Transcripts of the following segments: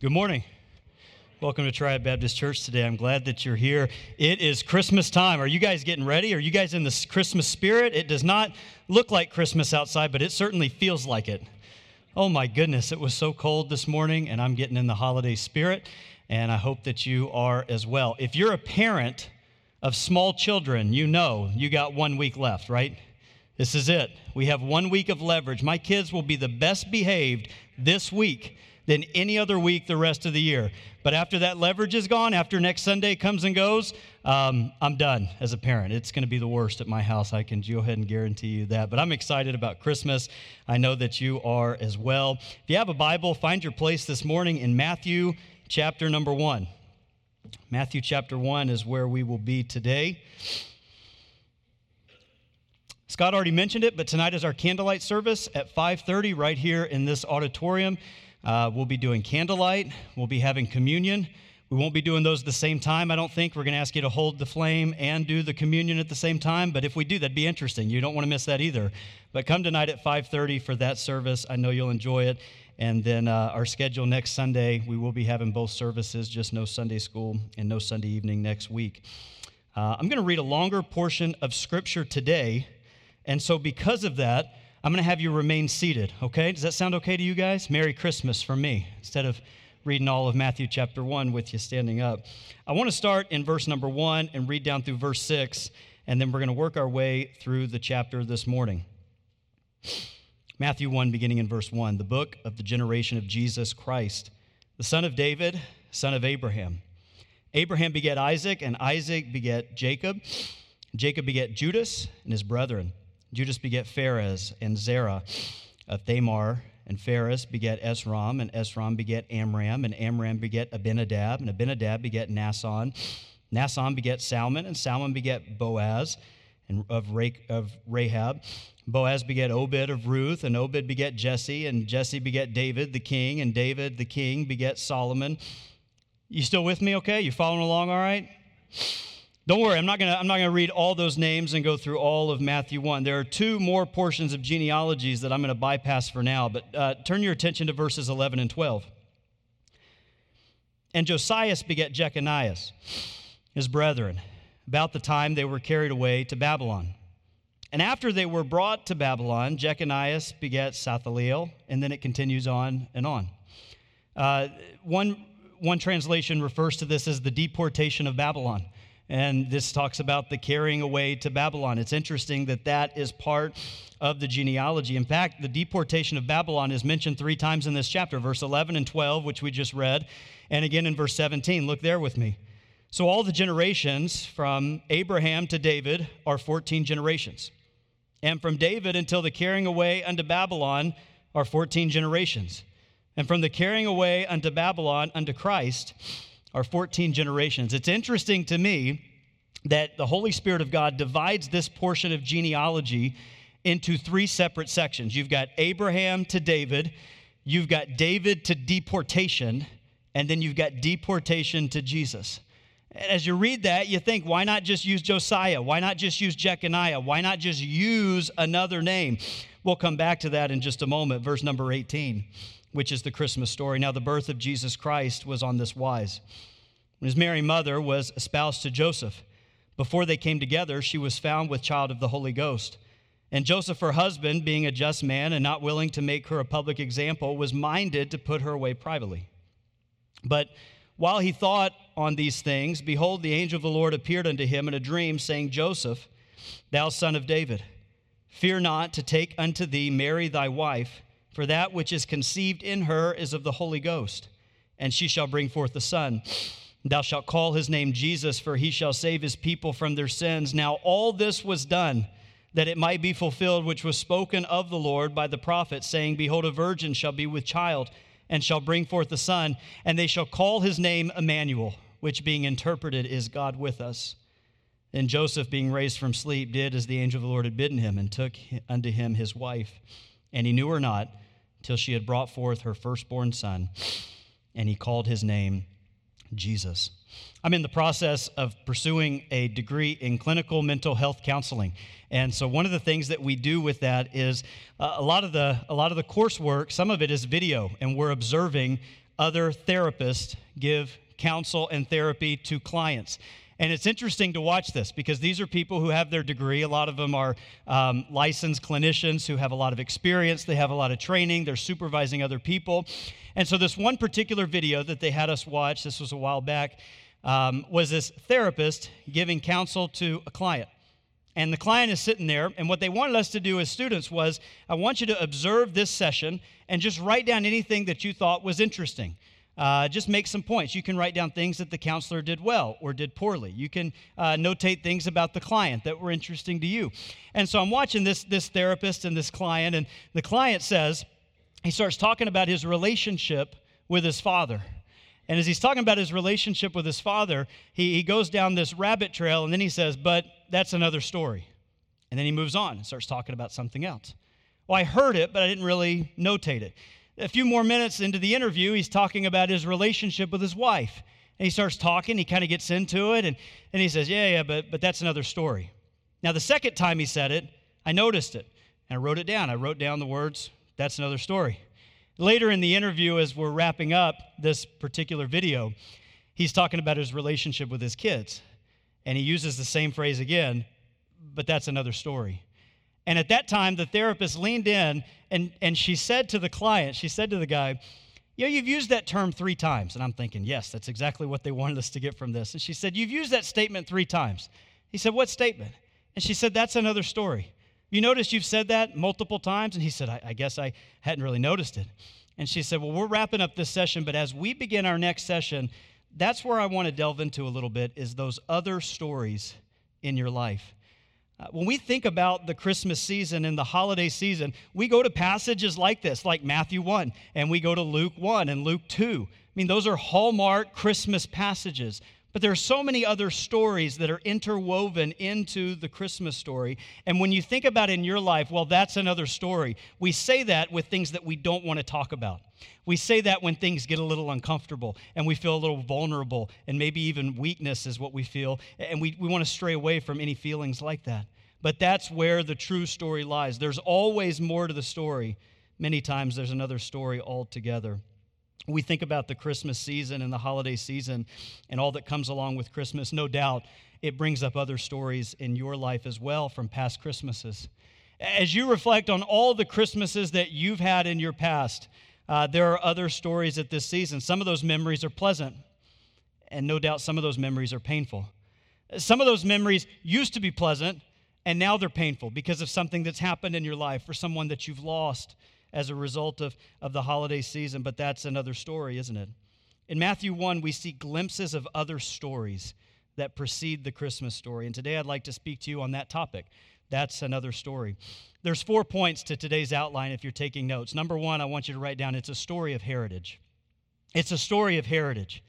Good morning. Welcome to Triad Baptist Church today. I'm glad that you're here. It is Christmas time. Are you guys getting ready? Are you guys in the Christmas spirit? It does not look like Christmas outside, but it certainly feels like it. Oh my goodness, it was so cold this morning, and I'm getting in the holiday spirit, and I hope that you are as well. If you're a parent of small children, you know you got one week left, right? This is it. We have one week of leverage. My kids will be the best behaved this week than any other week the rest of the year. But after that leverage is gone, after next Sunday comes and goes, um, I'm done as a parent. It's going to be the worst at my house. I can go ahead and guarantee you that. But I'm excited about Christmas. I know that you are as well. If you have a Bible, find your place this morning in Matthew chapter number one. Matthew chapter one is where we will be today. Scott already mentioned it, but tonight is our candlelight service at 5:30 right here in this auditorium. Uh, we'll be doing candlelight. We'll be having communion. We won't be doing those at the same time, I don't think. We're going to ask you to hold the flame and do the communion at the same time. But if we do, that'd be interesting. You don't want to miss that either. But come tonight at 5:30 for that service. I know you'll enjoy it. And then uh, our schedule next Sunday, we will be having both services, just no Sunday school and no Sunday evening next week. Uh, I'm going to read a longer portion of Scripture today. And so, because of that, I'm going to have you remain seated, okay? Does that sound okay to you guys? Merry Christmas from me, instead of reading all of Matthew chapter 1 with you standing up. I want to start in verse number 1 and read down through verse 6, and then we're going to work our way through the chapter this morning. Matthew 1, beginning in verse 1, the book of the generation of Jesus Christ, the son of David, son of Abraham. Abraham begat Isaac, and Isaac begat Jacob. Jacob begat Judas and his brethren. Judas begat Phares and Zerah of Thamar, and Phares begat Esrom, and Esrom begat Amram, and Amram begat Abinadab, and Abinadab begat Naasson. Naasson begat Salmon, and Salmon begat Boaz and of, of Rahab. Boaz begat Obed of Ruth, and Obed begat Jesse, and Jesse begat David the king, and David the king begat Solomon. You still with me okay? You following along all right? Don't worry, I'm not going to I'm not going to read all those names and go through all of Matthew 1. There are two more portions of genealogies that I'm going to bypass for now, but uh, turn your attention to verses 11 and 12. And Josias begat Jeconias, his brethren, about the time they were carried away to Babylon. And after they were brought to Babylon, Jeconias begat Salathiel, and then it continues on and on. Uh, one, one translation refers to this as the deportation of Babylon. And this talks about the carrying away to Babylon. It's interesting that that is part of the genealogy. In fact, the deportation of Babylon is mentioned three times in this chapter verse 11 and 12, which we just read, and again in verse 17. Look there with me. So, all the generations from Abraham to David are 14 generations. And from David until the carrying away unto Babylon are 14 generations. And from the carrying away unto Babylon unto Christ are 14 generations. It's interesting to me that the Holy Spirit of God divides this portion of genealogy into three separate sections. You've got Abraham to David, you've got David to deportation, and then you've got deportation to Jesus. And as you read that, you think, why not just use Josiah? Why not just use Jeconiah? Why not just use another name? We'll come back to that in just a moment. Verse number 18 which is the Christmas story. Now, the birth of Jesus Christ was on this wise. When his Mary mother was espoused to Joseph, before they came together, she was found with child of the Holy Ghost. And Joseph, her husband, being a just man and not willing to make her a public example, was minded to put her away privately. But while he thought on these things, behold, the angel of the Lord appeared unto him in a dream, saying, Joseph, thou son of David, fear not to take unto thee Mary thy wife for that which is conceived in her is of the Holy Ghost, and she shall bring forth a son. Thou shalt call his name Jesus, for he shall save his people from their sins. Now, all this was done that it might be fulfilled, which was spoken of the Lord by the prophet, saying, Behold, a virgin shall be with child, and shall bring forth a son, and they shall call his name Emmanuel, which being interpreted is God with us. And Joseph, being raised from sleep, did as the angel of the Lord had bidden him, and took unto him his wife. And he knew her not till she had brought forth her firstborn son, and he called his name Jesus. I'm in the process of pursuing a degree in clinical mental health counseling. And so one of the things that we do with that is uh, a lot of the a lot of the coursework, some of it is video and we're observing other therapists give counsel and therapy to clients. And it's interesting to watch this because these are people who have their degree. A lot of them are um, licensed clinicians who have a lot of experience, they have a lot of training, they're supervising other people. And so, this one particular video that they had us watch, this was a while back, um, was this therapist giving counsel to a client. And the client is sitting there, and what they wanted us to do as students was I want you to observe this session and just write down anything that you thought was interesting. Uh, just make some points. You can write down things that the counselor did well or did poorly. You can uh, notate things about the client that were interesting to you. And so I'm watching this, this therapist and this client, and the client says, he starts talking about his relationship with his father. And as he's talking about his relationship with his father, he, he goes down this rabbit trail, and then he says, But that's another story. And then he moves on and starts talking about something else. Well, I heard it, but I didn't really notate it a few more minutes into the interview, he's talking about his relationship with his wife. And he starts talking, he kind of gets into it, and, and he says, Yeah, yeah, but, but that's another story. Now, the second time he said it, I noticed it, and I wrote it down. I wrote down the words, That's another story. Later in the interview, as we're wrapping up this particular video, he's talking about his relationship with his kids. And he uses the same phrase again, but that's another story. And at that time, the therapist leaned in and, and she said to the client, she said to the guy, you know, you've used that term three times. And I'm thinking, yes, that's exactly what they wanted us to get from this. And she said, You've used that statement three times. He said, What statement? And she said, That's another story. You notice you've said that multiple times? And he said, I, I guess I hadn't really noticed it. And she said, Well, we're wrapping up this session, but as we begin our next session, that's where I want to delve into a little bit is those other stories in your life. Uh, when we think about the Christmas season and the holiday season, we go to passages like this, like Matthew 1, and we go to Luke 1 and Luke 2. I mean, those are hallmark Christmas passages. But there are so many other stories that are interwoven into the Christmas story. And when you think about in your life, well, that's another story. We say that with things that we don't want to talk about. We say that when things get a little uncomfortable and we feel a little vulnerable and maybe even weakness is what we feel. And we, we want to stray away from any feelings like that. But that's where the true story lies. There's always more to the story. Many times there's another story altogether we think about the Christmas season and the holiday season and all that comes along with Christmas, no doubt it brings up other stories in your life as well from past Christmases. As you reflect on all the Christmases that you've had in your past, uh, there are other stories at this season. Some of those memories are pleasant, and no doubt some of those memories are painful. Some of those memories used to be pleasant, and now they're painful because of something that's happened in your life or someone that you've lost as a result of, of the holiday season, but that's another story, isn't it? In Matthew 1, we see glimpses of other stories that precede the Christmas story. And today I'd like to speak to you on that topic. That's another story. There's four points to today's outline if you're taking notes. Number one, I want you to write down it's a story of heritage. It's a story of heritage.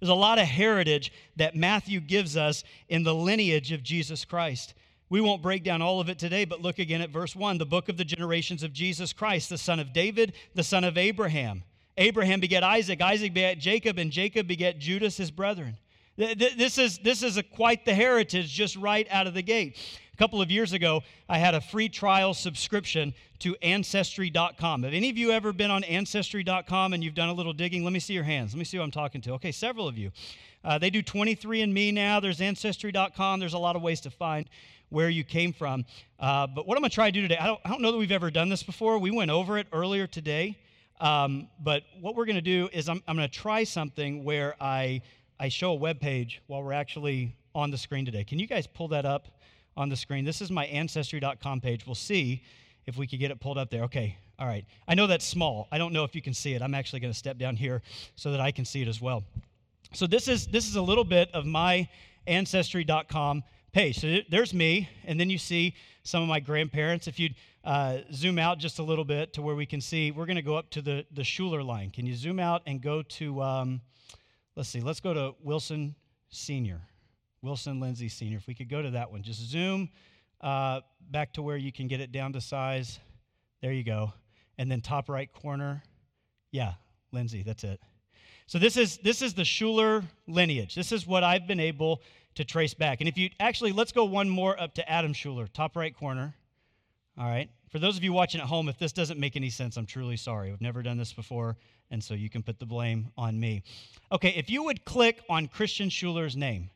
There's a lot of heritage that Matthew gives us in the lineage of Jesus Christ. We won't break down all of it today, but look again at verse 1 the book of the generations of Jesus Christ, the son of David, the son of Abraham. Abraham begat Isaac, Isaac begat Jacob, and Jacob begat Judas, his brethren. This is, this is a, quite the heritage just right out of the gate. A couple of years ago, I had a free trial subscription to Ancestry.com. Have any of you ever been on Ancestry.com and you've done a little digging? Let me see your hands. Let me see who I'm talking to. Okay, several of you. Uh, they do 23andMe now. There's Ancestry.com. There's a lot of ways to find where you came from. Uh, but what I'm going to try to do today, I don't, I don't know that we've ever done this before. We went over it earlier today. Um, but what we're going to do is I'm, I'm going to try something where I, I show a web page while we're actually on the screen today. Can you guys pull that up on the screen? This is my ancestry.com page. We'll see if we can get it pulled up there. Okay, all right. I know that's small. I don't know if you can see it. I'm actually going to step down here so that I can see it as well. So this is this is a little bit of my ancestry.com page. So there's me, and then you see some of my grandparents. If you uh, zoom out just a little bit to where we can see, we're going to go up to the, the Schuler line. Can you zoom out and go to, um, let's see, let's go to Wilson Sr., Wilson Lindsay Sr. If we could go to that one, just zoom uh, back to where you can get it down to size. There you go. And then top right corner. Yeah, Lindsay, that's it. So this is this is the Schuler lineage. This is what I've been able to trace back. And if you actually, let's go one more up to Adam Schuler, top right corner. All right. For those of you watching at home, if this doesn't make any sense, I'm truly sorry. I've never done this before, and so you can put the blame on me. Okay, if you would click on Christian Schuler's name.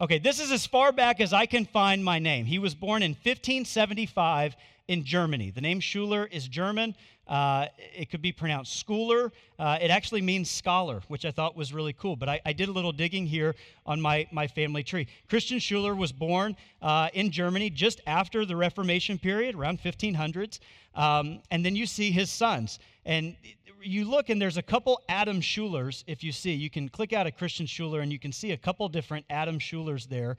Okay, this is as far back as I can find my name. He was born in 1575 in Germany. The name Schuler is German. Uh, it could be pronounced schooler. Uh, it actually means scholar, which I thought was really cool. But I, I, did a little digging here on my, my family tree. Christian Schuler was born uh, in Germany just after the Reformation period, around 1500s. Um, and then you see his sons. And you look, and there's a couple Adam Schulers, if you see. You can click out a Christian Schuler, and you can see a couple different Adam Schulers there.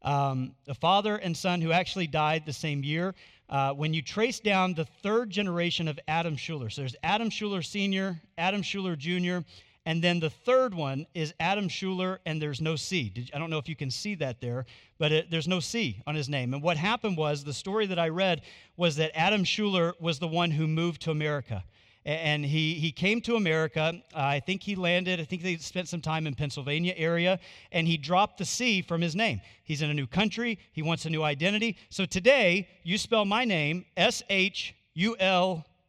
Um, a father and son who actually died the same year uh, when you trace down the third generation of Adam Schuler. So there's Adam Schuler Sr., Adam Schuler Jr., and then the third one is Adam Shuler, and there's no C. Did, I don't know if you can see that there, but it, there's no C on his name. And what happened was the story that I read was that Adam Shuler was the one who moved to America and he, he came to America. Uh, I think he landed, I think they spent some time in Pennsylvania area, and he dropped the C from his name. He's in a new country, he wants a new identity. So today, you spell my name S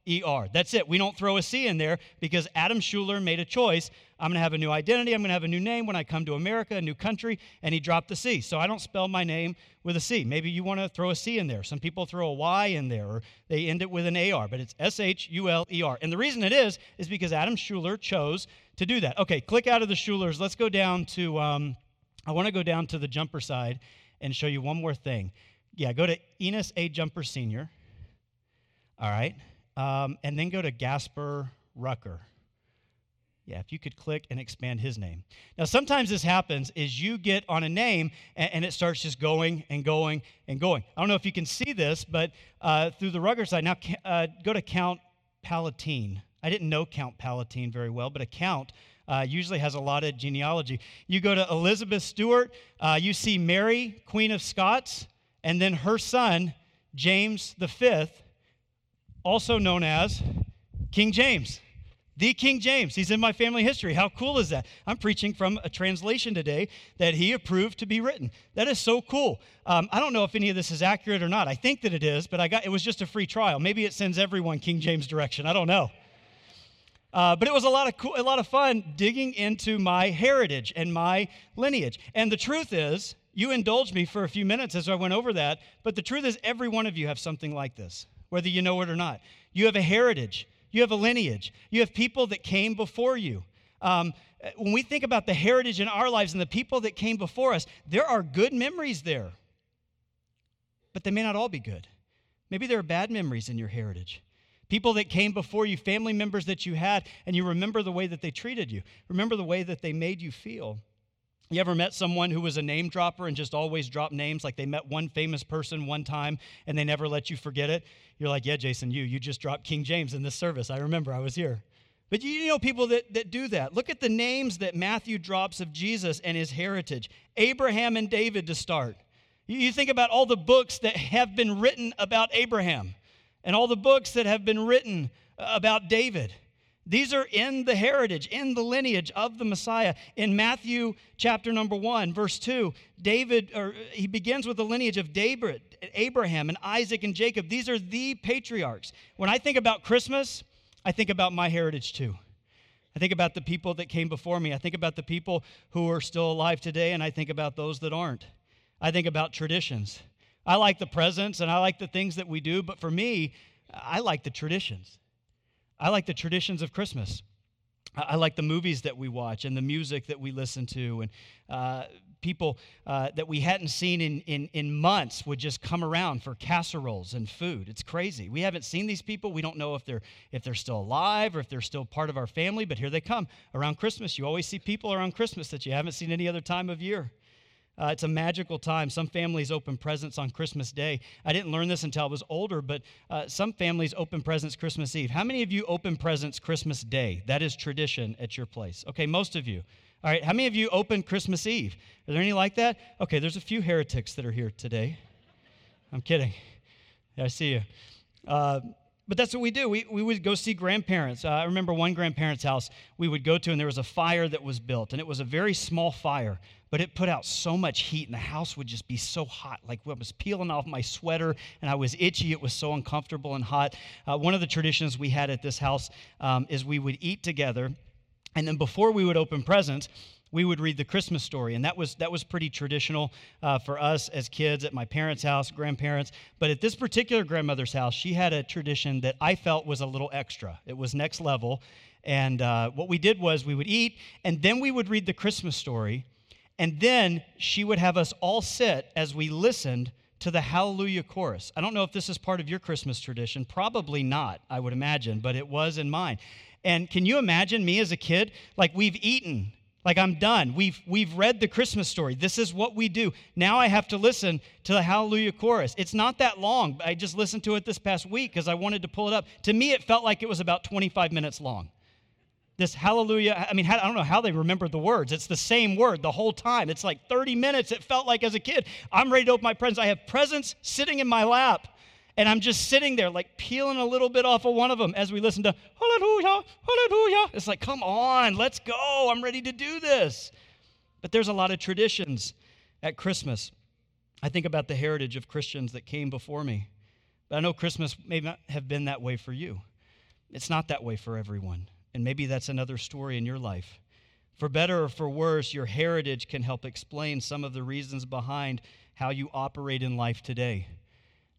H U L E R. That's it. We don't throw a C in there because Adam Shuler made a choice. I'm going to have a new identity. I'm going to have a new name when I come to America, a new country, and he dropped the C. So I don't spell my name with a C. Maybe you want to throw a C in there. Some people throw a Y in there, or they end it with an AR, but it's S H U L E R. And the reason it is, is because Adam Shuler chose to do that. Okay, click out of the Schulers. Let's go down to, um, I want to go down to the jumper side and show you one more thing. Yeah, go to Enos A. Jumper Sr. All right um, and then go to Gasper Rucker. Yeah, if you could click and expand his name. Now, sometimes this happens is you get on a name and, and, it starts just going and going and going. I don't know if you can see this, but uh, through the Rucker side, now uh, go to Count Palatine. I didn't know Count Palatine very well, but a count uh, usually has a lot of genealogy. You go to Elizabeth Stuart, uh, you see Mary, Queen of Scots, and then her son, James the Fifth, also known as King James. The King James. He's in my family history. How cool is that? I'm preaching from a translation today that he approved to be written. That is so cool. Um, I don't know if any of this is accurate or not. I think that it is, but I got it was just a free trial. Maybe it sends everyone King James direction. I don't know. Uh, but it was a lot of cool, a lot of fun digging into my heritage and my lineage. And the truth is, you indulged me for a few minutes as I went over that. But the truth is, every one of you have something like this whether you know it or not. You have a heritage, you have a lineage, you have people that came before you. Um, when we think about the heritage in our lives and the people that came before us, there are good memories there, but they may not all be good. Maybe there are bad memories in your heritage. People that came before you, family members that you had, and you remember the way that they treated you, remember the way that they made you feel. You ever met someone who was a name dropper and just always dropped names? Like they met one famous person one time and they never let you forget it? You're like, yeah, Jason, you, you just dropped King James in this service. I remember, I was here. But you know people that, that do that. Look at the names that Matthew drops of Jesus and his heritage Abraham and David to start. You think about all the books that have been written about Abraham and all the books that have been written uh, about David. These are in the heritage, in the lineage of the Messiah. In Matthew chapter number 1, verse 2, David or uh, he begins with the lineage of David, Abraham and Isaac and Jacob. These are the patriarchs. When I think about Christmas, I think about my heritage too. I think about the people that came before me. I think about the people who are still alive today and I think about those that aren't. I think about traditions. I like the presents and I like the things that we do, but for me, I like the traditions. I like the traditions of Christmas. I like the movies that we watch and the music that we listen to, and uh, people uh, that we hadn't seen in, in, in months would just come around for casseroles and food. It's crazy. We haven't seen these people. We don't know if they're if they're still alive or if they're still part of our family. But here they come around Christmas. You always see people around Christmas that you haven't seen any other time of year. Uh, it's a magical time. Some families open presents on Christmas Day. I didn't learn this until I was older, but uh, some families open presents Christmas Eve. How many of you open presents Christmas Day? That is tradition at your place. Okay, most of you. All right, how many of you open Christmas Eve? Are there any like that? Okay, there's a few heretics that are here today. I'm kidding. I see you. Uh, but that's what we do. We, we would go see grandparents. Uh, I remember one grandparent's house we would go to, and there was a fire that was built, and it was a very small fire but it put out so much heat, and the house would just be so hot. Like I was peeling off my sweater, and I was itchy. It was so uncomfortable and hot. Uh, one of the traditions we had at this house um, is we would eat together, and then before we would open presents, we would read the Christmas story, and that was that was pretty traditional uh, for us as kids at my parents' house, grandparents. But at this particular grandmother's house, she had a tradition that I felt was a little extra. It was next level, and uh, what we did was we would eat, and then we would read the Christmas story, and then she would have us all sit as we listened to the Hallelujah chorus. I don't know if this is part of your Christmas tradition. Probably not, I would imagine, but it was in mine. And can you imagine me as a kid? Like we've eaten like I'm done. We've we've read the Christmas story. This is what we do. Now I have to listen to the Hallelujah chorus. It's not that long. I just listened to it this past week because I wanted to pull it up. To me, it felt like it was about 25 minutes long. This Hallelujah. I mean, I don't know how they remembered the words. It's the same word the whole time. It's like 30 minutes. It felt like as a kid. I'm ready to open my presents. I have presents sitting in my lap. And I'm just sitting there, like peeling a little bit off of one of them as we listen to Hallelujah, Hallelujah. It's like, come on, let's go. I'm ready to do this. But there's a lot of traditions at Christmas. I think about the heritage of Christians that came before me. But I know Christmas may not have been that way for you. It's not that way for everyone. And maybe that's another story in your life. For better or for worse, your heritage can help explain some of the reasons behind how you operate in life today.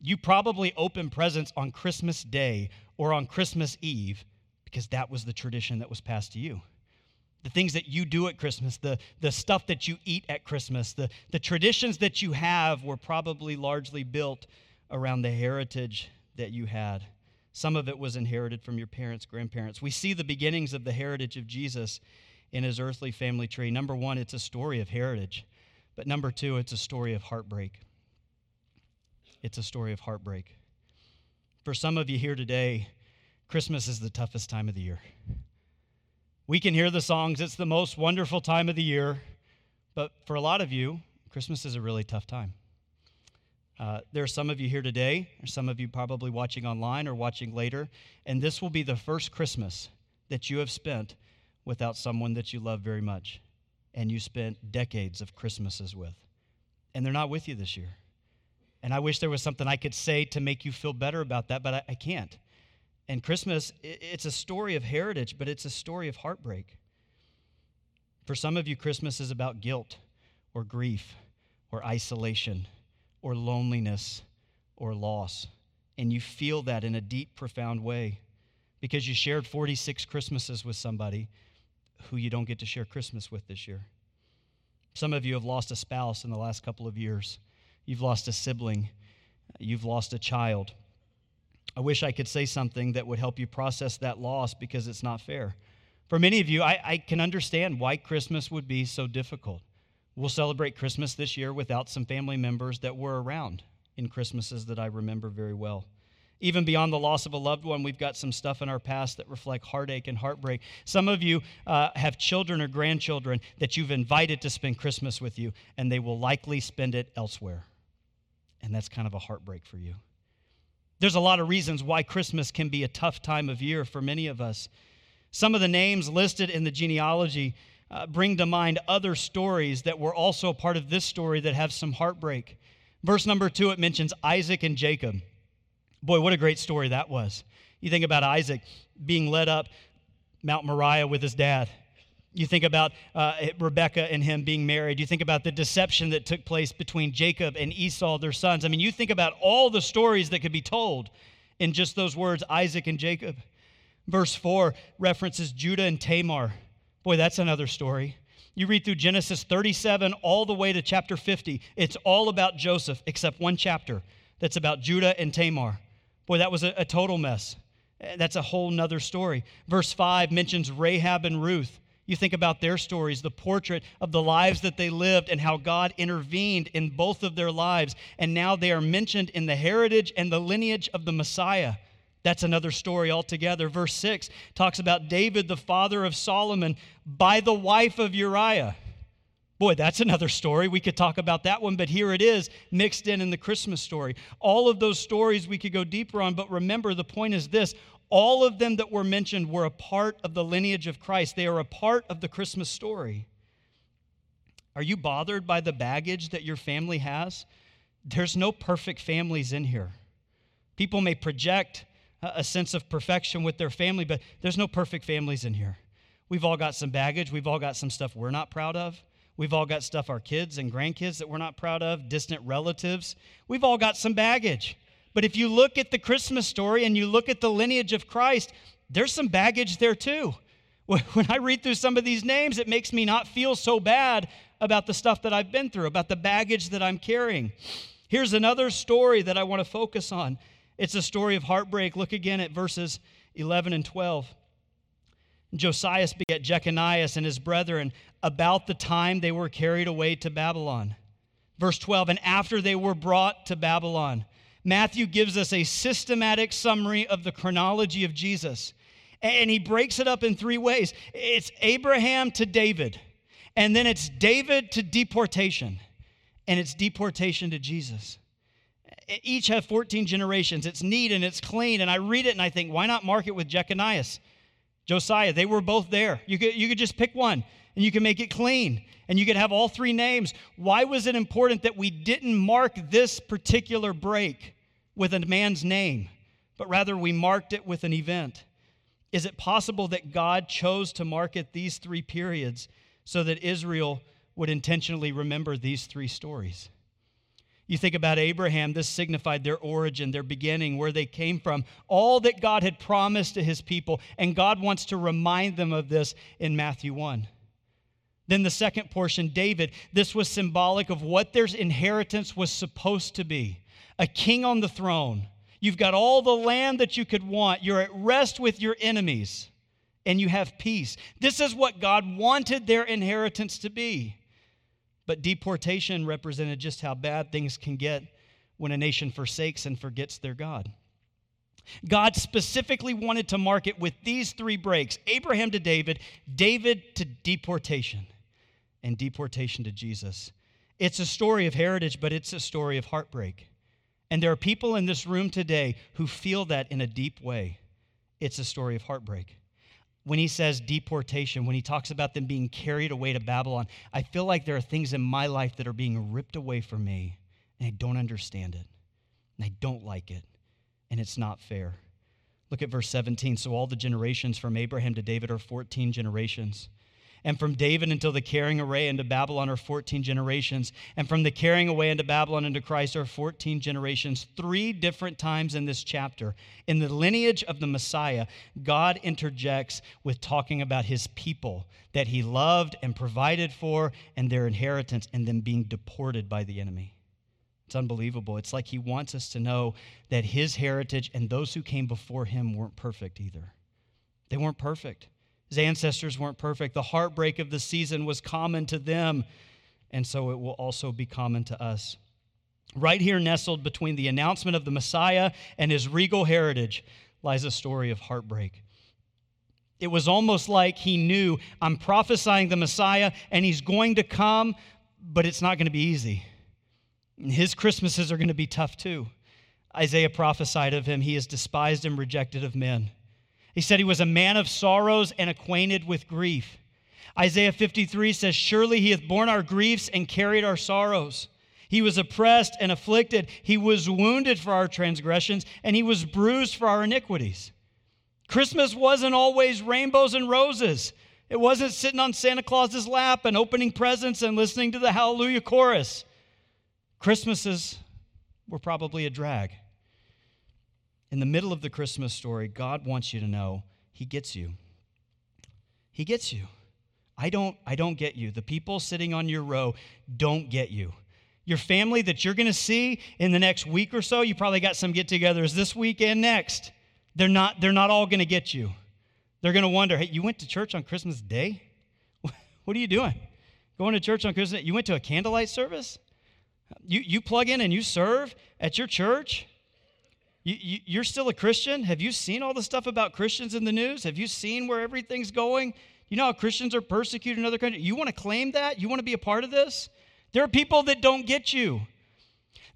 You probably open presents on Christmas Day or on Christmas Eve because that was the tradition that was passed to you. The things that you do at Christmas, the, the stuff that you eat at Christmas, the, the traditions that you have were probably largely built around the heritage that you had. Some of it was inherited from your parents, grandparents. We see the beginnings of the heritage of Jesus in his earthly family tree. Number one, it's a story of heritage. But number two, it's a story of heartbreak it's a story of heartbreak. For some of you here today, Christmas is the toughest time of the year. We can hear the songs, it's the most wonderful time of the year, but for a lot of you, Christmas is a really tough time. Uh, there are some of you here today, or some of you probably watching online or watching later, and this will be the first Christmas that you have spent without someone that you love very much and you spent decades of Christmases with. And they're not with you this year. And I wish there was something I could say to make you feel better about that, but I, I can't. And Christmas, it's a story of heritage, but it's a story of heartbreak. For some of you, Christmas is about guilt or grief or isolation or loneliness or loss. And you feel that in a deep, profound way because you shared 46 Christmases with somebody who you don't get to share Christmas with this year. Some of you have lost a spouse in the last couple of years. You've lost a sibling. You've lost a child. I wish I could say something that would help you process that loss because it's not fair. For many of you, I, I, can understand why Christmas would be so difficult. We'll celebrate Christmas this year without some family members that were around in Christmases that I remember very well. Even beyond the loss of a loved one, we've got some stuff in our past that reflect heartache and heartbreak. Some of you uh, have children or grandchildren that you've invited to spend Christmas with you, and they will likely spend it elsewhere and that's kind of a heartbreak for you. There's a lot of reasons why Christmas can be a tough time of year for many of us. Some of the names listed in the genealogy uh, bring to mind other stories that were also part of this story that have some heartbreak. Verse number two, it mentions Isaac and Jacob. Boy, what a great story that was. You think about Isaac being led up Mount Moriah with his dad you think about uh, Rebecca and him being married. You think about the deception that took place between Jacob and Esau, their sons. I mean, you think about all the stories that could be told in just those words Isaac and Jacob. Verse 4 references Judah and Tamar. Boy, that's another story. You read through Genesis 37 all the way to chapter 50. It's all about Joseph, except one chapter that's about Judah and Tamar. Boy, that was a, a total mess. That's a whole nother story. Verse 5 mentions Rahab and Ruth. You think about their stories, the portrait of the lives that they lived and how God intervened in both of their lives. And now they are mentioned in the heritage and the lineage of the Messiah. That's another story altogether. Verse 6 talks about David, the father of Solomon, by the wife of Uriah. Boy, that's another story. We could talk about that one, but here it is mixed in in the Christmas story. All of those stories we could go deeper on, but remember the point is this all of them that were mentioned were a part of the lineage of Christ. They are a part of the Christmas story. Are you bothered by the baggage that your family has? There's no perfect families in here. People may project a sense of perfection with their family, but there's no perfect families in here. We've all got some baggage. We've all got some stuff we're not proud of. We've all got stuff our kids and grandkids that we're not proud of, distant relatives. We've all got some baggage. But if you look at the Christmas story and you look at the lineage of Christ, there's some baggage there too. When I read through some of these names, it makes me not feel so bad about the stuff that I've been through, about the baggage that I'm carrying. Here's another story that I want to focus on. It's a story of heartbreak. Look again at verses 11 and 12. Josias begat Jeconias and his brethren about the time they were carried away to Babylon. Verse 12, and after they were brought to Babylon. Matthew gives us a systematic summary of the chronology of Jesus. And he breaks it up in three ways it's Abraham to David, and then it's David to deportation, and it's deportation to Jesus. Each have 14 generations. It's neat and it's clean. And I read it and I think, why not mark it with Jeconias? Josiah, they were both there. You could, you could just pick one and you can make it clean and you could have all three names. Why was it important that we didn't mark this particular break with a man's name, but rather we marked it with an event? Is it possible that God chose to mark it these three periods so that Israel would intentionally remember these three stories? You think about Abraham, this signified their origin, their beginning, where they came from, all that God had promised to his people. And God wants to remind them of this in Matthew 1. Then the second portion, David, this was symbolic of what their inheritance was supposed to be a king on the throne. You've got all the land that you could want, you're at rest with your enemies, and you have peace. This is what God wanted their inheritance to be. But deportation represented just how bad things can get when a nation forsakes and forgets their God. God specifically wanted to mark it with these three breaks Abraham to David, David to deportation, and deportation to Jesus. It's a story of heritage, but it's a story of heartbreak. And there are people in this room today who feel that in a deep way. It's a story of heartbreak when he says deportation, when he talks about them being carried away to Babylon, I feel like there are things in my life that are being ripped away from me, and I don't understand it, and I don't like it, and it's not fair. Look at verse 17. So all the generations from Abraham to David are 14 generations. And from David until the carrying away into Babylon are 14 generations. And from the carrying away into Babylon into Christ are 14 generations. Three different times in this chapter. In the lineage of the Messiah, God interjects with talking about his people that he loved and provided for and their inheritance and them being deported by the enemy. It's unbelievable. It's like he wants us to know that his heritage and those who came before him weren't perfect either. They weren't perfect. His ancestors weren't perfect. The heartbreak of the season was common to them, and so it will also be common to us. Right here, nestled between the announcement of the Messiah and his regal heritage, lies a story of heartbreak. It was almost like he knew I'm prophesying the Messiah and he's going to come, but it's not going to be easy. His Christmases are going to be tough too. Isaiah prophesied of him, he is despised and rejected of men. He said he was a man of sorrows and acquainted with grief. Isaiah 53 says, Surely he hath borne our griefs and carried our sorrows. He was oppressed and afflicted. He was wounded for our transgressions, and he was bruised for our iniquities. Christmas wasn't always rainbows and roses. It wasn't sitting on Santa Claus's lap and opening presents and listening to the Hallelujah chorus. Christmases were probably a drag in the middle of the Christmas story, God wants you to know He gets you. He gets you. I don't, I don't get you. The people sitting on your row don't get you. Your family that you're going to see in the next week or so, you probably got some get togethers this week and next. They're not, they're not all going to get you. They're going to wonder hey, you went to church on Christmas Day? What are you doing? Going to church on Christmas Day? You went to a candlelight service? You, you plug in and you serve at your church? You, you, are still a Christian? Have you seen all the stuff about Christians in the news? Have you seen where everything's going? You know how Christians are persecuted in other countries? You want to claim that? You want to be a part of this? There are people that don't get you.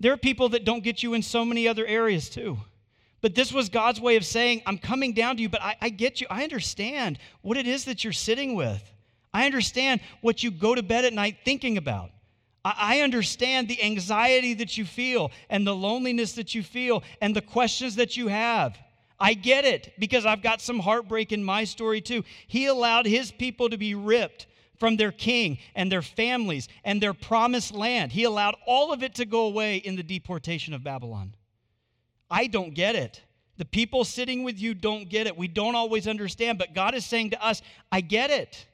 There are people that don't get you in so many other areas too. But this was God's way of saying, I'm coming down to you, but I, I get you. I understand what it is that you're sitting with. I understand what you go to bed at night thinking about. I understand the anxiety that you feel and the loneliness that you feel and the questions that you have. I get it because I've got some heartbreak in my story too. He allowed his people to be ripped from their king and their families and their promised land. He allowed all of it to go away in the deportation of Babylon. I don't get it. The people sitting with you don't get it. We don't always understand, but God is saying to us, I get it.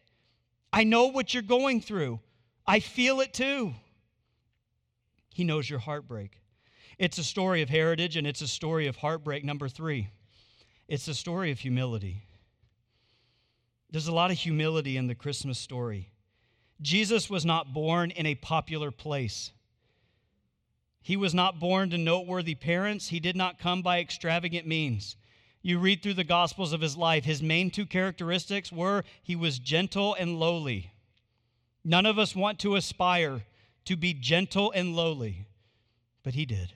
I know what you're going through. I feel it too. He knows your heartbreak. It's a story of heritage and it's a story of heartbreak. Number three, it's a story of humility. There's a lot of humility in the Christmas story. Jesus was not born in a popular place. He was not born to noteworthy parents. He did not come by extravagant means. You read through the Gospels of his life, his main two characteristics were he was gentle and lowly. None of us want to aspire to be gentle and lowly, but he did.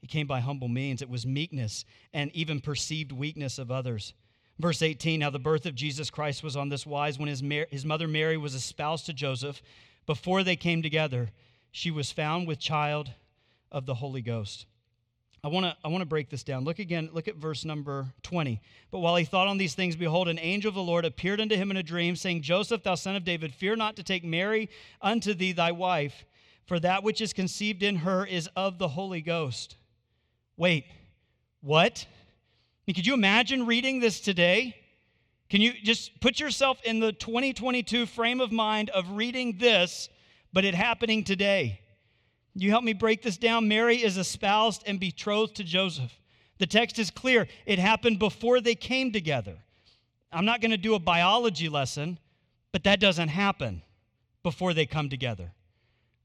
He came by humble means. It was meekness and even perceived weakness of others. Verse 18 Now the birth of Jesus Christ was on this wise when his, Mar- his mother Mary was espoused to Joseph. Before they came together, she was found with child of the Holy Ghost. I want to I want to break this down. Look again, look at verse number 20. But while he thought on these things, behold, an angel of the Lord appeared unto him in a dream, saying, Joseph, thou son of David, fear not to take Mary unto thee thy wife, for that which is conceived in her is of the Holy Ghost. Wait, what? Could you imagine reading this today? Can you just put yourself in the 2022 frame of mind of reading this, but it happening today? You help me break this down. Mary is espoused and betrothed to Joseph. The text is clear. It happened before they came together. I'm not going to do a biology lesson, but that doesn't happen before they come together.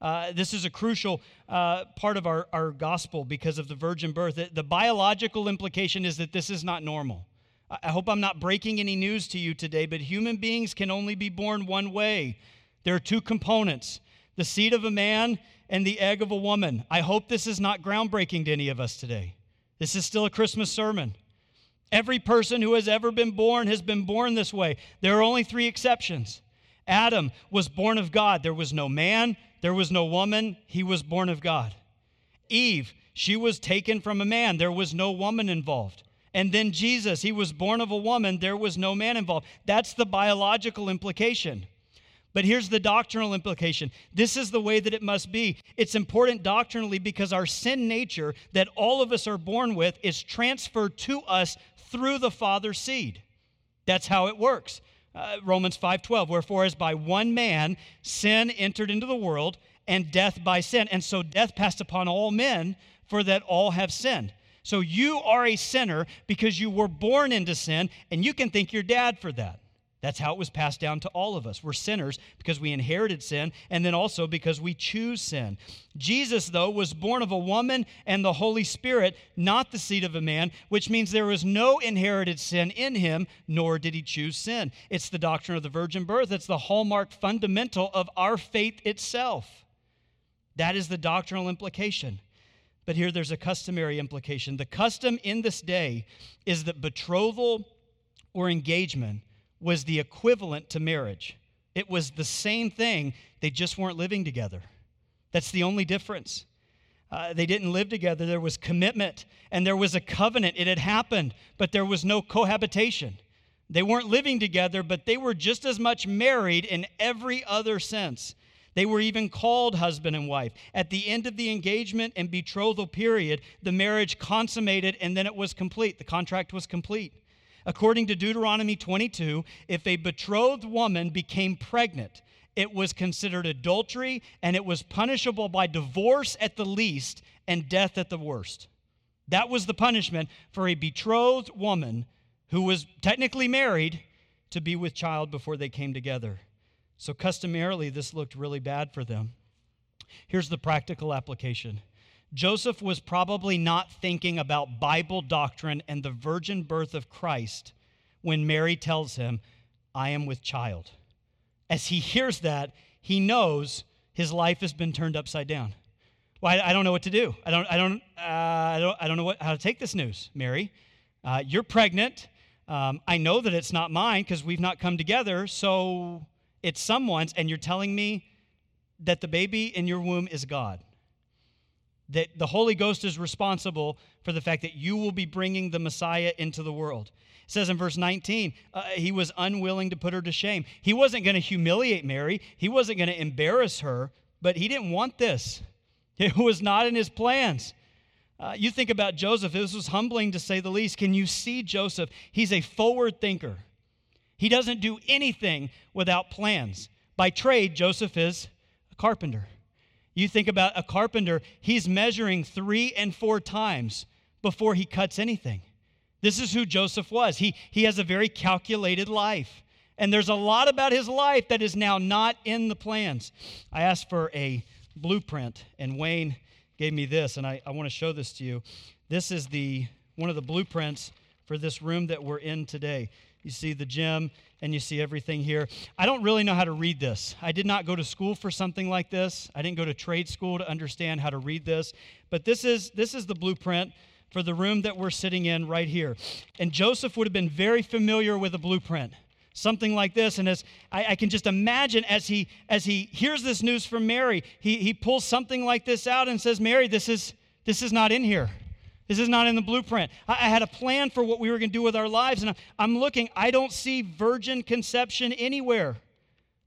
Uh, this is a crucial uh, part of our, our gospel because of the virgin birth. The, the, biological implication is that this is not normal. I, I hope I'm not breaking any news to you today, but human beings can only be born one way. There are two components the seed of a man and the egg of a woman. I hope this is not groundbreaking to any of us today. This is still a Christmas sermon. Every person who has ever been born has been born this way. There are only three exceptions. Adam was born of God. There was no man, there was no woman, he was born of God. Eve, she was taken from a man, there was no woman involved. And then Jesus, he was born of a woman, there was no man involved. That's the biological implication. But here's the doctrinal implication. This is the way that it must be. It's important doctrinally because our sin nature that all of us are born with is transferred to us through the Father's seed. That's how it works. Uh, Romans 5:12 wherefore as by one man sin entered into the world and death by sin and so death passed upon all men for that all have sinned. So you are a sinner because you were born into sin and you can thank your dad for that. That's how it was passed down to all of us. We're sinners because we inherited sin and then also because we choose sin. Jesus, though, was born of a woman and the Holy Spirit, not the seed of a man, which means there was no inherited sin in him, nor did he choose sin. It's the doctrine of the virgin birth, it's the hallmark fundamental of our faith itself. That is the doctrinal implication. But here there's a customary implication. The custom in this day is that betrothal or engagement was the equivalent to marriage. It was the same thing, they just weren't living together. That's the only difference. Uh, they didn't live together. There was commitment and there was a covenant. It had happened, but there was no cohabitation. They weren't living together, but they were just as much married in every other sense. They were even called husband and wife. At the end of the engagement and betrothal period, the marriage consummated and then it was complete. The contract was complete. According to Deuteronomy 22, if a betrothed woman became pregnant, it was considered adultery and it was punishable by divorce at the least and death at the worst. That was the punishment for a betrothed woman who was technically married to be with child before they came together. So, customarily, this looked really bad for them. Here's the practical application Joseph was probably not thinking about Bible doctrine and the virgin birth of Christ when Mary tells him, I am with child. As he hears that, he knows his life has been turned upside down. Well, I, I don't know what to do. I don't, I don't, uh, I don't, I don't know what, how to take this news, Mary. Uh, you're pregnant. Um, I know that it's not mine because we've not come together. So it's someone's, and you're telling me that the baby in your womb is God. That the Holy Ghost is responsible for the fact that you will be bringing the Messiah into the world. It says in verse 19, uh, he was unwilling to put her to shame. He wasn't going to humiliate Mary, he wasn't going to embarrass her, but he didn't want this. It was not in his plans. Uh, you think about Joseph, this was humbling to say the least. Can you see Joseph? He's a forward thinker. He doesn't do anything without plans. By trade, Joseph is a carpenter. You think about a carpenter, he's measuring three and four times before he cuts anything. This is who Joseph was. He, he has a very calculated life. And there's a lot about his life that is now not in the plans. I asked for a blueprint, and Wayne gave me this, and I, I want to show this to you. This is the one of the blueprints for this room that we're in today. You see the gym and you see everything here. I don't really know how to read this. I did not go to school for something like this. I didn't go to trade school to understand how to read this. But this is this is the blueprint for the room that we're sitting in right here. And Joseph would have been very familiar with a blueprint. Something like this, and as I, I can just imagine as he as he hears this news from Mary, he, he pulls something like this out and says, Mary, this is this is not in here. This is not in the blueprint. I, I had a plan for what we were going to do with our lives, and I'm looking. I don't see virgin conception anywhere.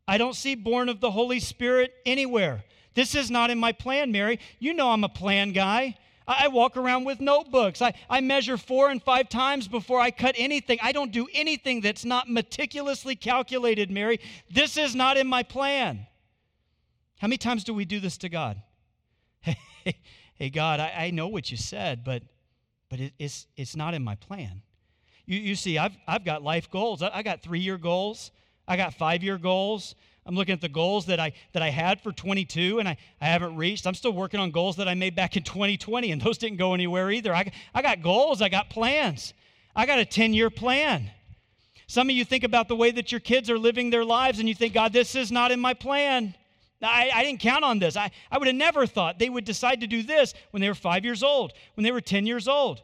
I don't see born of the Holy Spirit anywhere. This is not in my plan, Mary. You know I'm a plan guy. I walk around with notebooks. I, I measure four and five times before I cut anything. I don't do anything that's not meticulously calculated, Mary. This is not in my plan. How many times do we do this to God? Hey, hey God, I, I know what you said, but but it, it's, it's not in my plan. You, you see, I've, I've got life goals. I, I got three year goals, I got five year goals. I'm looking at the goals that I that I had for 22 and I, I haven't reached. I'm still working on goals that I made back in 2020 and those didn't go anywhere either. I, I got goals, I got plans. I got a 10-year plan. Some of you think about the way that your kids are living their lives and you think, God, this is not in my plan. I, I didn't count on this. I, I would have never thought they would decide to do this when they were five years old, when they were 10 years old.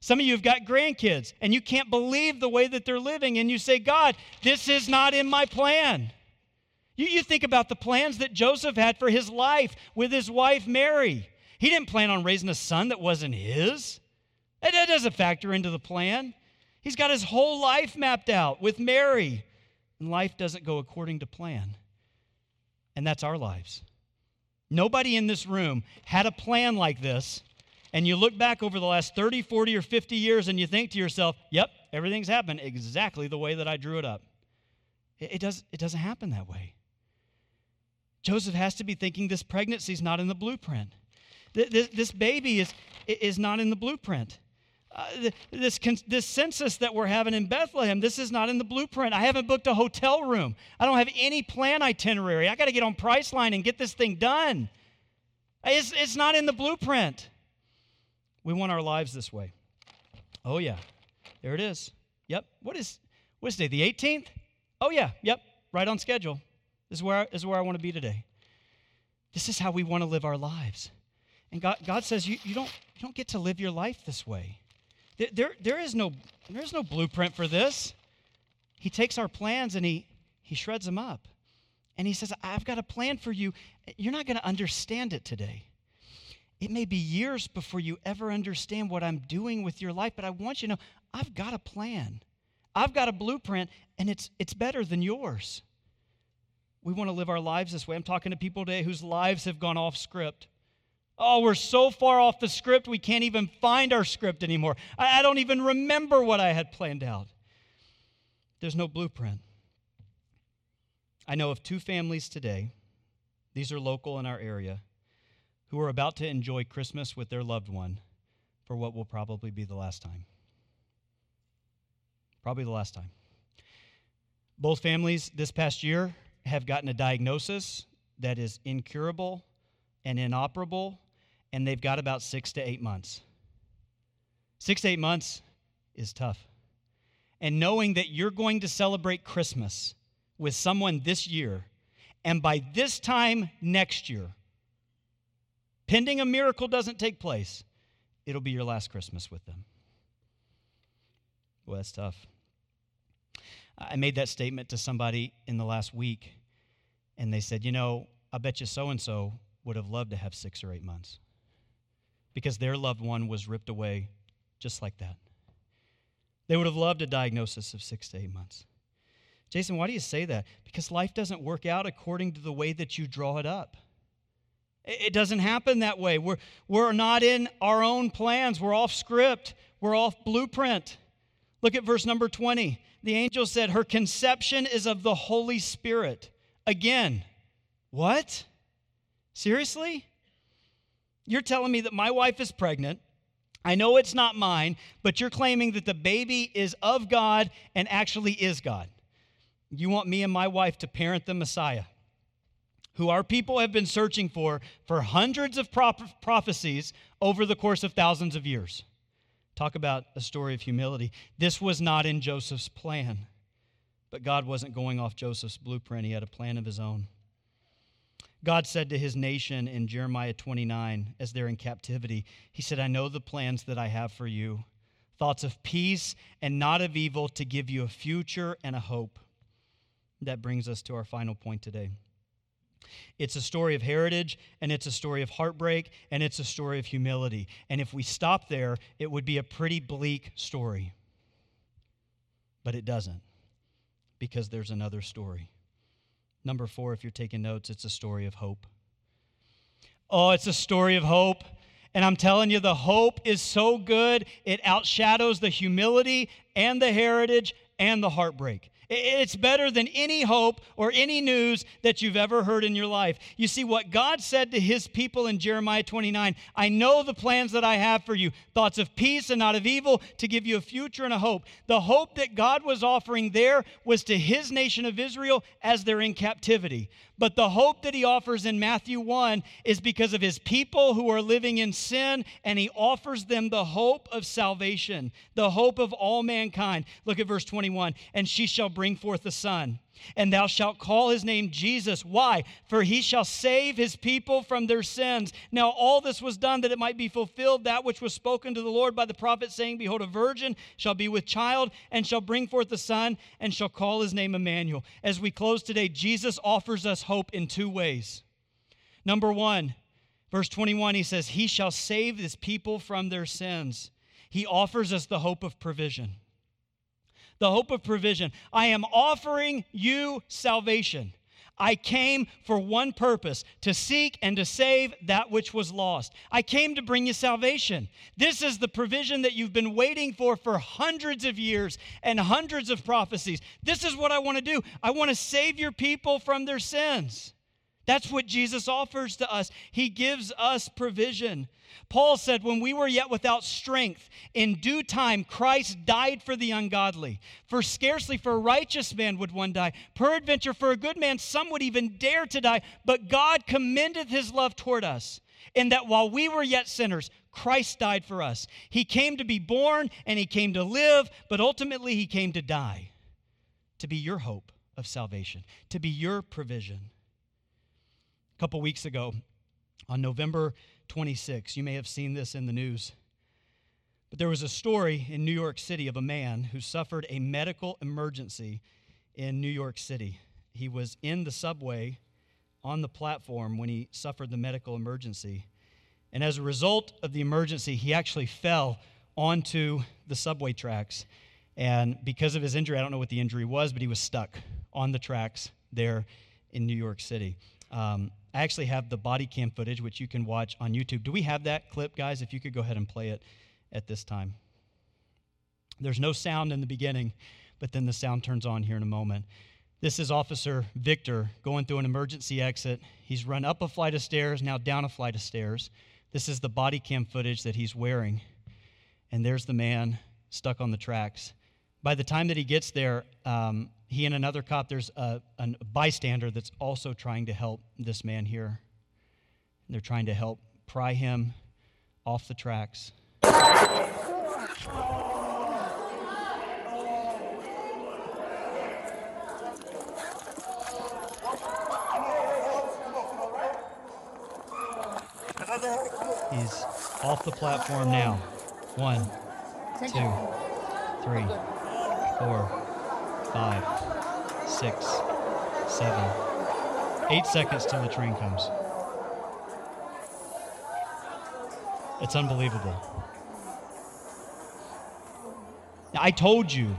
Some of you have got grandkids and you can't believe the way that they're living, and you say, God, this is not in my plan. You, you think about the plans that Joseph had for his life with his wife Mary. He didn't plan on raising a son that wasn't his. That, that doesn't factor into the plan. He's got his whole life mapped out with Mary, and life doesn't go according to plan and that's our lives. Nobody in this room had a plan like this, and you look back over the last 30, 40, or 50 years and you think to yourself, yep, everything's happened exactly the way that I drew it up. It, it, does, it doesn't happen that way. Joseph has to be thinking this pregnancy is not in the blueprint. This, this baby is, is not in the blueprint. Uh, this, this census that we're having in Bethlehem, this is not in the blueprint. I haven't booked a hotel room. I don't have any plan itinerary. I got to get on Priceline and get this thing done. It's, it's not in the blueprint. We want our lives this way. Oh, yeah. There it is. Yep. What is, what is today? The 18th? Oh, yeah. Yep. Right on schedule. This is where, I, this is where I want to be today. This is how we want to live our lives. And God, God says you, you, don't, you don't get to live your life this way. There, there, is no, there is no blueprint for this. He takes our plans and he, he shreds them up. And he says, I've got a plan for you. You're not going to understand it today. It may be years before you ever understand what I'm doing with your life, but I want you to know I've got a plan. I've got a blueprint, and it's, it's better than yours. We want to live our lives this way. I'm talking to people today whose lives have gone off script. Oh, we're so far off the script, we can't even find our script anymore. I, I don't even remember what I had planned out. There's no blueprint. I know of two families today, these are local in our area, who are about to enjoy Christmas with their loved one for what will probably be the last time. Probably the last time. Both families this past year have gotten a diagnosis that is incurable and inoperable, and they've got about six to eight months. Six to eight months is tough. And knowing that you're going to celebrate Christmas with someone this year, and by this time next year, pending a miracle doesn't take place, it'll be your last Christmas with them. Well, that's tough. I made that statement to somebody in the last week, And they said, You know, I bet you so and so would have loved to have six or eight months because their loved one was ripped away just like that. They would have loved a diagnosis of six to eight months. Jason, why do you say that? Because life doesn't work out according to the way that you draw it up. It doesn't happen that way. We're, we're not in our own plans. We're off script. We're off blueprint. Look at verse number 20. The angel said, Her conception is of the Holy Spirit. Again, what? Seriously? You're telling me that my wife is pregnant. I know it's not mine, but you're claiming that the baby is of God and actually is God. You want me and my wife to parent the Messiah, who our people have been searching for for hundreds of prophecies over the course of thousands of years. Talk about a story of humility. This was not in Joseph's plan, but God wasn't going off Joseph's blueprint, he had a plan of his own. God said to his nation in Jeremiah 29, as they're in captivity, He said, I know the plans that I have for you thoughts of peace and not of evil to give you a future and a hope. That brings us to our final point today. It's a story of heritage, and it's a story of heartbreak, and it's a story of humility. And if we stop there, it would be a pretty bleak story. But it doesn't, because there's another story. Number four, if you're taking notes, it's a story of hope. Oh, it's a story of hope. And I'm telling you, the hope is so good, it outshadows the humility and the heritage and the heartbreak. It's better than any hope or any news that you've ever heard in your life. You see, what God said to his people in Jeremiah 29 I know the plans that I have for you, thoughts of peace and not of evil, to give you a future and a hope. The hope that God was offering there was to his nation of Israel as they're in captivity. But the hope that he offers in Matthew 1 is because of his people who are living in sin, and he offers them the hope of salvation, the hope of all mankind. Look at verse 21 And she shall bring forth a son and thou shalt call his name Jesus. Why? For he shall save his people from their sins. Now, all this was done that it might be fulfilled that which was spoken to the Lord by the prophet, saying, Behold, a virgin shall be with child, and shall bring forth a son, and shall call his name Emmanuel. As we close today, Jesus offers us hope in two ways. Number one, verse 21, he says, He shall save his people from their sins. He offers us the hope of provision the hope of provision. I am offering you salvation. I came for one purpose to seek and to save that which was lost. I came to bring you salvation. This is the provision that you've been waiting for for hundreds of years and hundreds of prophecies. This is what I want to do. I want to save your people from their sins. That's what Jesus offers to us. He gives us provision. Paul said, When we were yet without strength, in due time Christ died for the ungodly. For scarcely for a righteous man would one die. Peradventure, for a good man, some would even dare to die. But God commendeth his love toward us, in that while we were yet sinners, Christ died for us. He came to be born and he came to live, but ultimately he came to die, to be your hope of salvation, to be your provision couple weeks ago on November 26. You may have seen this in the news. But there was a story in New York City of a man who suffered a medical emergency in New York City. He was in the subway on the platform when he suffered the medical emergency. And as a result of the emergency, he actually fell onto the subway tracks. And because of his injury, I don't know what the injury was, but he was stuck on the tracks there in New York City. Um, I actually have the body cam footage, which you can watch on YouTube. Do we have that clip, guys? If you could go ahead and play it at this time. There's no sound in the beginning, but then the sound turns on here in a moment. This is Officer Victor going through an emergency exit. He's run up a flight of stairs, now down a flight of stairs. This is the body cam footage that he's wearing. And there's the man stuck on the tracks. By the time that he gets there, um, he and another cop, there's a, a bystander that's also trying to help this man here. They're trying to help pry him off the tracks. He's off the platform now. One, two, three, four, five, six, seven, Eight seconds till the train comes. It's unbelievable. Now, I told you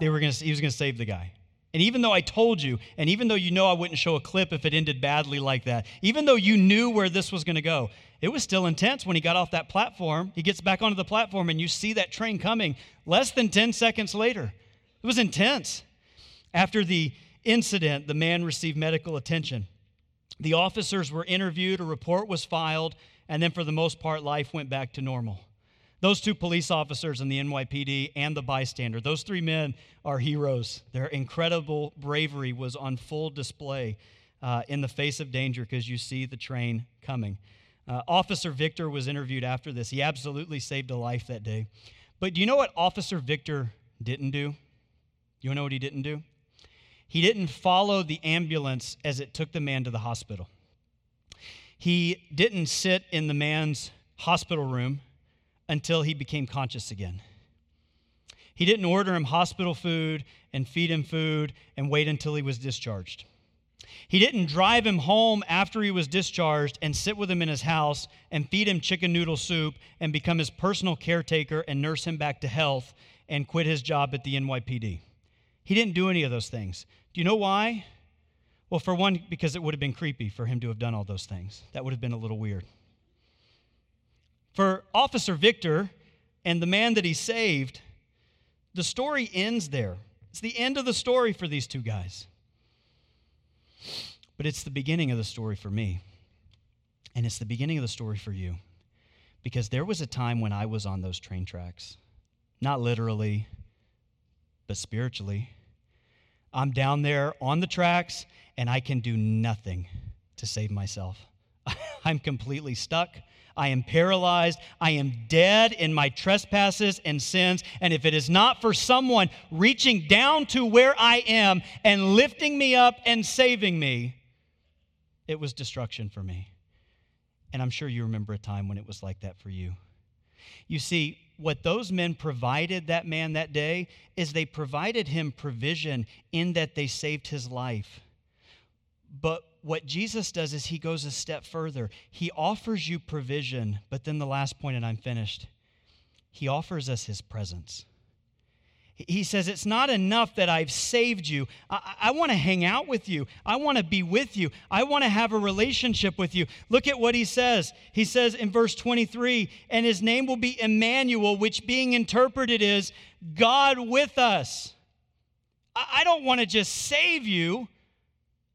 they were gonna, he was going to save the guy. And even though I told you, and even though you know I wouldn't show a clip if it ended badly like that, even though you knew where this was going to go, it was still intense when he got off that platform. He gets back onto the platform, and you see that train coming less than 10 seconds later. It was intense. After the incident, the man received medical attention. The officers were interviewed, a report was filed, and then for the most part, life went back to normal. Those two police officers in the NYPD and the bystander, those three men are heroes. Their incredible bravery was on full display uh, in the face of danger because you see the train coming. Uh, Officer Victor was interviewed after this. He absolutely saved a life that day. But do you know what Officer Victor didn't do? You know what he didn't do? He didn't follow the ambulance as it took the man to the hospital. He didn't sit in the man's hospital room until he became conscious again. He didn't order him hospital food and feed him food and wait until he was discharged. He didn't drive him home after he was discharged and sit with him in his house and feed him chicken noodle soup and become his personal caretaker and nurse him back to health and quit his job at the NYPD. He didn't do any of those things. Do you know why? Well, for one, because it would have been creepy for him to have done all those things. That would have been a little weird. For Officer Victor and the man that he saved, the story ends there. It's the end of the story for these two guys. But it's the beginning of the story for me. And it's the beginning of the story for you. Because there was a time when I was on those train tracks. Not literally, but spiritually. I'm down there on the tracks and I can do nothing to save myself. I'm completely stuck. I am paralyzed. I am dead in my trespasses and sins. And if it is not for someone reaching down to where I am and lifting me up and saving me, it was destruction for me. And I'm sure you remember a time when it was like that for you. You see, what those men provided that man that day is they provided him provision in that they saved his life. But what Jesus does is he goes a step further. He offers you provision, but then the last point, and I'm finished, he offers us his presence. He says, It's not enough that I've saved you. I, I want to hang out with you. I want to be with you. I want to have a relationship with you. Look at what he says. He says in verse 23 and his name will be Emmanuel, which being interpreted is God with us. I, I don't want to just save you.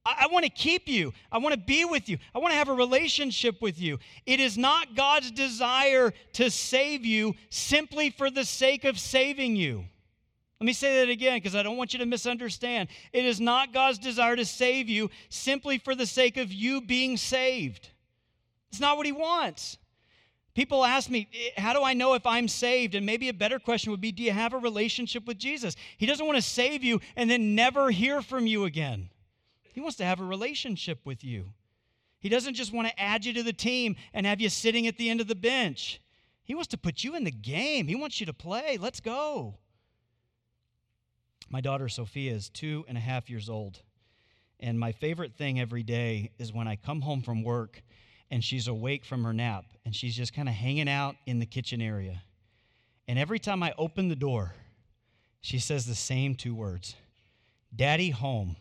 I, want to keep you. I want to be with you. I want to have a relationship with you. It is not God's desire to save you simply for the sake of saving you. Let me say that again because I don't want you to misunderstand. It is not God's desire to save you simply for the sake of you being saved. It's not what He wants. People ask me, eh, How do I know if I'm saved? And maybe a better question would be, Do you have a relationship with Jesus? He doesn't want to save you and then never hear from you again. He wants to have a relationship with you. He doesn't just want to add you to the team and have you sitting at the end of the bench. He wants to put you in the game. He wants you to play. Let's go. My daughter Sophia is two and a half years old. And my favorite thing every day is when I come home from work and she's awake from her nap and she's just kind of hanging out in the kitchen area. And every time I open the door, she says the same two words Daddy home.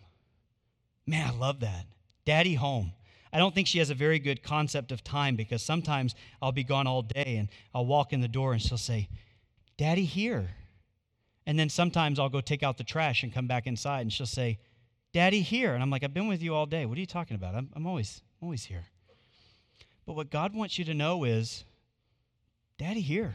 Man, I love that. Daddy home. I don't think she has a very good concept of time because sometimes I'll be gone all day and I'll walk in the door and she'll say, Daddy here. And then sometimes I'll go take out the trash and come back inside and she'll say, Daddy here. And I'm like, I've been with you all day. What are you talking about? I'm, I'm always, always here. But what God wants you to know is, Daddy here.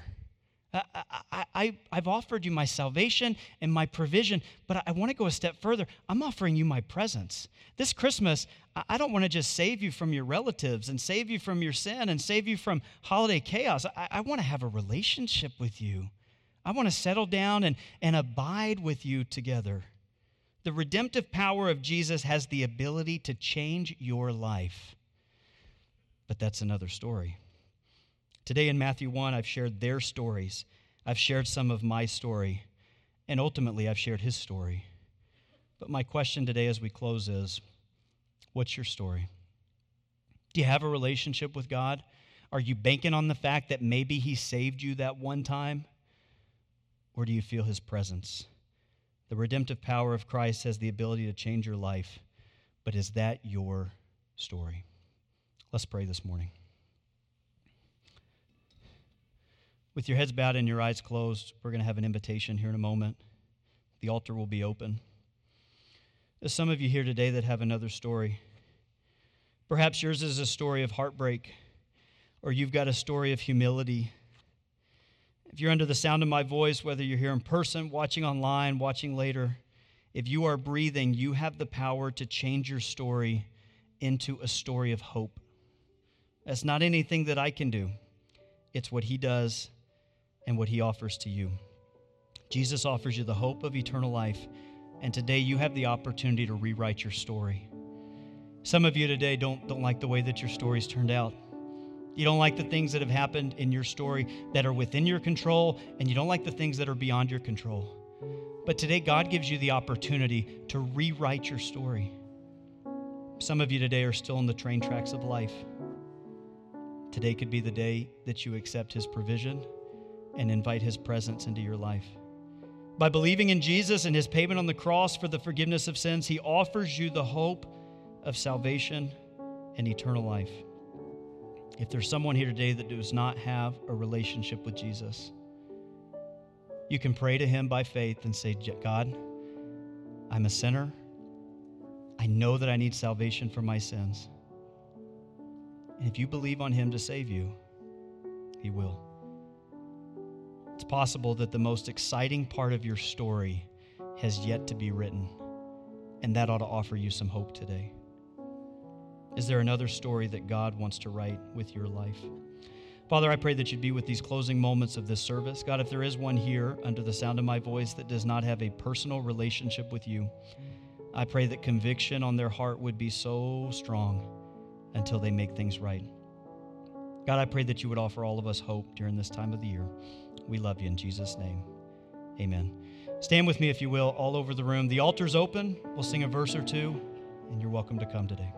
I, I, I've offered you my salvation and my provision, but I want to go a step further. I'm offering you my presence. This Christmas, I don't want to just save you from your relatives and save you from your sin and save you from holiday chaos. I, I want to have a relationship with you. I want to settle down and, and abide with you together. The redemptive power of Jesus has the ability to change your life. But that's another story. Today in Matthew 1, I've shared their stories. I've shared some of my story. And ultimately, I've shared his story. But my question today as we close is What's your story? Do you have a relationship with God? Are you banking on the fact that maybe He saved you that one time? Or do you feel His presence? The redemptive power of Christ has the ability to change your life, but is that your story? Let's pray this morning. With your heads bowed and your eyes closed, we're going to have an invitation here in a moment. The altar will be open. There's some of you here today that have another story. Perhaps yours is a story of heartbreak, or you've got a story of humility. If you're under the sound of my voice, whether you're here in person, watching online, watching later, if you are breathing, you have the power to change your story into a story of hope. That's not anything that I can do, it's what He does and what he offers to you. Jesus offers you the hope of eternal life, and today you have the opportunity to rewrite your story. Some of you today don't, don't like the way that your story's turned out. You don't like the things that have happened in your story that are within your control, and you don't like the things that are beyond your control. But today, God gives you the opportunity to rewrite your story. Some of you today are still in the train tracks of life. Today could be the day that you accept His provision and invite his presence into your life. By believing in Jesus and his payment on the cross for the forgiveness of sins, he offers you the hope of salvation and eternal life. If there's someone here today that does not have a relationship with Jesus, you can pray to him by faith and say, God, I'm a sinner. I know that I need salvation for my sins. And if you believe on him to save you, he will. It's possible that the most exciting part of your story has yet to be written, and that ought to offer you some hope today. Is there another story that God wants to write with your life? Father, I pray that you'd be with these closing moments of this service. God, if there is one here under the sound of my voice that does not have a personal relationship with you, I pray that conviction on their heart would be so strong until they make things right. God, I pray that you would offer all of us hope during this time of the year. We love you in Jesus' name. Amen. Stand with me, if you will, all over the room. The altar's open. We'll sing a verse or two, and you're welcome to come today.